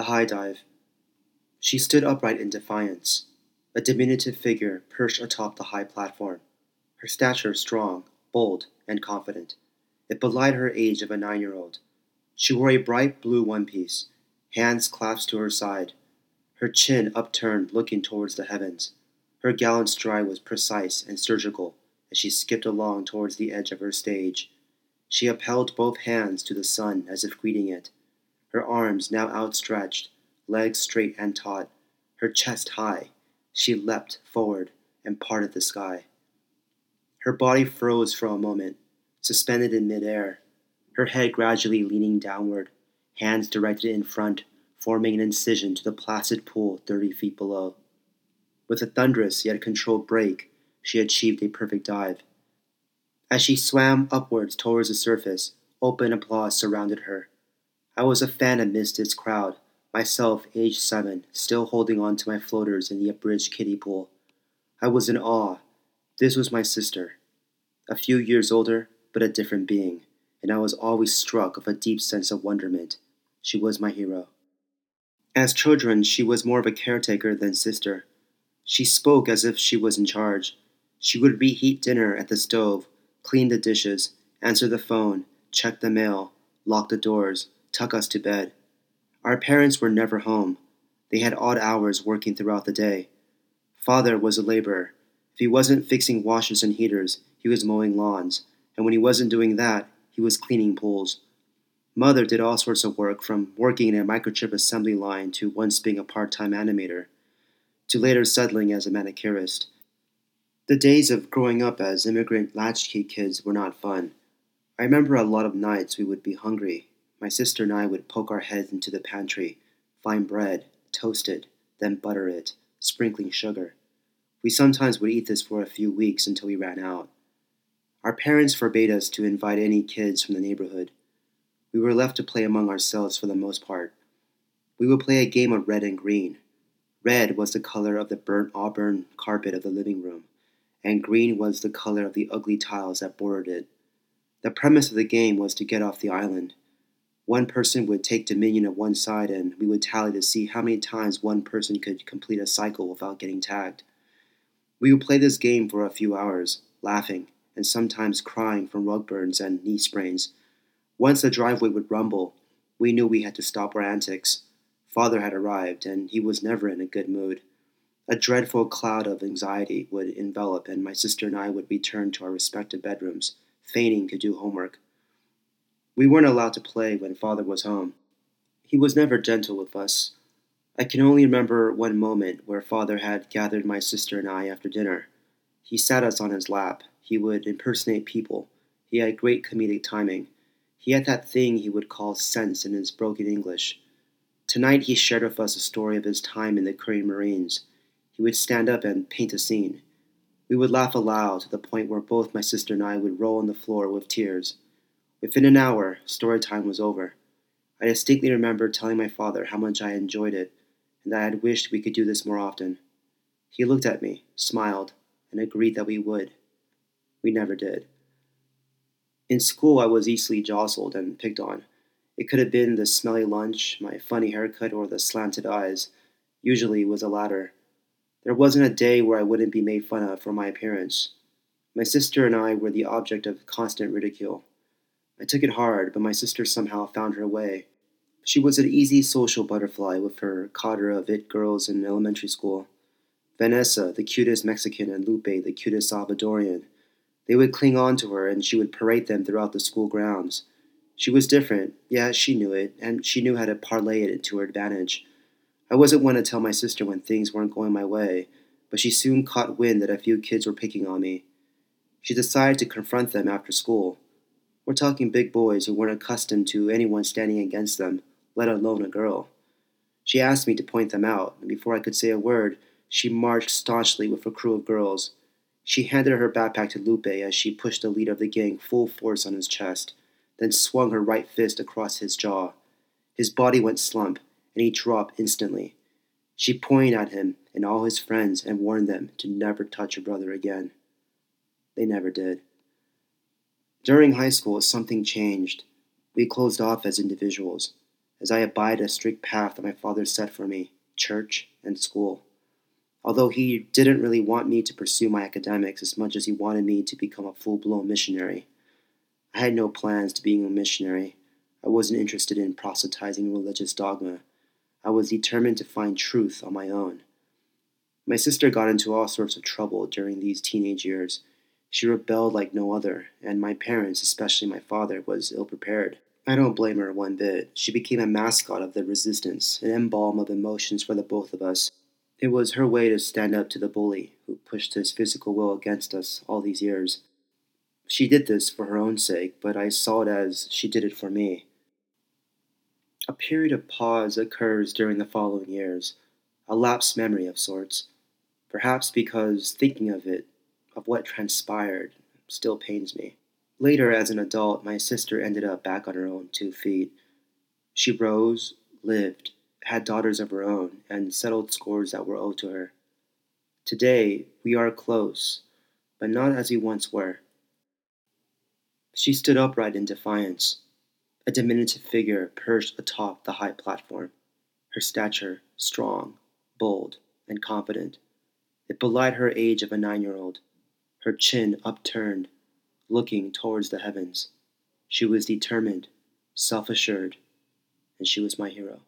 The high dive. She stood upright in defiance, a diminutive figure perched atop the high platform, her stature strong, bold, and confident. It belied her age of a nine year old. She wore a bright blue one piece, hands clasped to her side, her chin upturned looking towards the heavens. Her gallant stride was precise and surgical as she skipped along towards the edge of her stage. She upheld both hands to the sun as if greeting it, her arms now outstretched, legs straight and taut, her chest high. She leapt forward and parted the sky. Her body froze for a moment, suspended in midair, her head gradually leaning downward, hands directed in front, forming an incision to the placid pool thirty feet below. With a thunderous yet controlled break, she achieved a perfect dive. As she swam upwards towards the surface, open applause surrounded her. I was a fan amidst its crowd, myself aged seven, still holding on to my floaters in the abridged kiddie pool. I was in awe. This was my sister. A few years older, but a different being, and I was always struck of a deep sense of wonderment. She was my hero. As children, she was more of a caretaker than sister. She spoke as if she was in charge. She would reheat dinner at the stove, clean the dishes, answer the phone, check the mail, lock the doors, tuck us to bed. Our parents were never home. They had odd hours working throughout the day. Father was a laborer. If he wasn't fixing washers and heaters, he was mowing lawns, and when he wasn't doing that, he was cleaning pools. Mother did all sorts of work, from working in a microchip assembly line to once being a part time animator, to later settling as a manicurist. The days of growing up as immigrant latchkey kids were not fun. I remember a lot of nights we would be hungry. My sister and I would poke our heads into the pantry, find bread, toast it, then butter it, sprinkling sugar. We sometimes would eat this for a few weeks until we ran out. Our parents forbade us to invite any kids from the neighborhood. We were left to play among ourselves for the most part. We would play a game of red and green. Red was the color of the burnt auburn carpet of the living room, and green was the color of the ugly tiles that bordered it. The premise of the game was to get off the island. One person would take dominion of one side, and we would tally to see how many times one person could complete a cycle without getting tagged. We would play this game for a few hours, laughing, and sometimes crying from rug burns and knee sprains. Once the driveway would rumble, we knew we had to stop our antics. Father had arrived, and he was never in a good mood. A dreadful cloud of anxiety would envelop, and my sister and I would return to our respective bedrooms, feigning to do homework. We weren't allowed to play when father was home. He was never gentle with us. I can only remember one moment where father had gathered my sister and I after dinner. He sat us on his lap, he would impersonate people. He had great comedic timing. He had that thing he would call sense in his broken English. Tonight he shared with us a story of his time in the Korean Marines. He would stand up and paint a scene. We would laugh aloud to the point where both my sister and I would roll on the floor with tears. Within an hour, story time was over. I distinctly remember telling my father how much I enjoyed it and that I had wished we could do this more often. He looked at me, smiled, and agreed that we would. We never did. In school, I was easily jostled and picked on. It could have been the smelly lunch, my funny haircut, or the slanted eyes. Usually it was the latter. There wasn't a day where I wouldn't be made fun of for my appearance. My sister and I were the object of constant ridicule. I took it hard, but my sister somehow found her way. She was an easy social butterfly with her cadre of it girls in elementary school. Vanessa, the cutest Mexican, and Lupe, the cutest Salvadorian. They would cling on to her, and she would parade them throughout the school grounds. She was different, yeah, she knew it, and she knew how to parlay it to her advantage. I wasn't one to tell my sister when things weren't going my way, but she soon caught wind that a few kids were picking on me. She decided to confront them after school. We're talking big boys who weren't accustomed to anyone standing against them, let alone a girl. She asked me to point them out, and before I could say a word, she marched staunchly with her crew of girls. She handed her backpack to Lupe as she pushed the leader of the gang full force on his chest, then swung her right fist across his jaw. His body went slump, and he dropped instantly. She pointed at him and all his friends and warned them to never touch her brother again. They never did. During high school, something changed. We closed off as individuals. as I abide a strict path that my father set for me church and school. Although he didn't really want me to pursue my academics as much as he wanted me to become a full blown missionary. I had no plans to being a missionary. I wasn't interested in proselytizing religious dogma. I was determined to find truth on my own. My sister got into all sorts of trouble during these teenage years. She rebelled like no other, and my parents, especially my father, was ill prepared. I don't blame her one bit. She became a mascot of the resistance, an embalm of emotions for the both of us. It was her way to stand up to the bully who pushed his physical will against us all these years. She did this for her own sake, but I saw it as she did it for me. A period of pause occurs during the following years, a lapsed memory of sorts, perhaps because thinking of it, of what transpired, still pains me. Later, as an adult, my sister ended up back on her own two feet. She rose, lived, had daughters of her own, and settled scores that were owed to her. Today, we are close, but not as we once were. She stood upright in defiance, a diminutive figure perched atop the high platform, her stature strong, bold, and confident. It belied her age of a nine year old, her chin upturned, looking towards the heavens. She was determined, self assured, and she was my hero.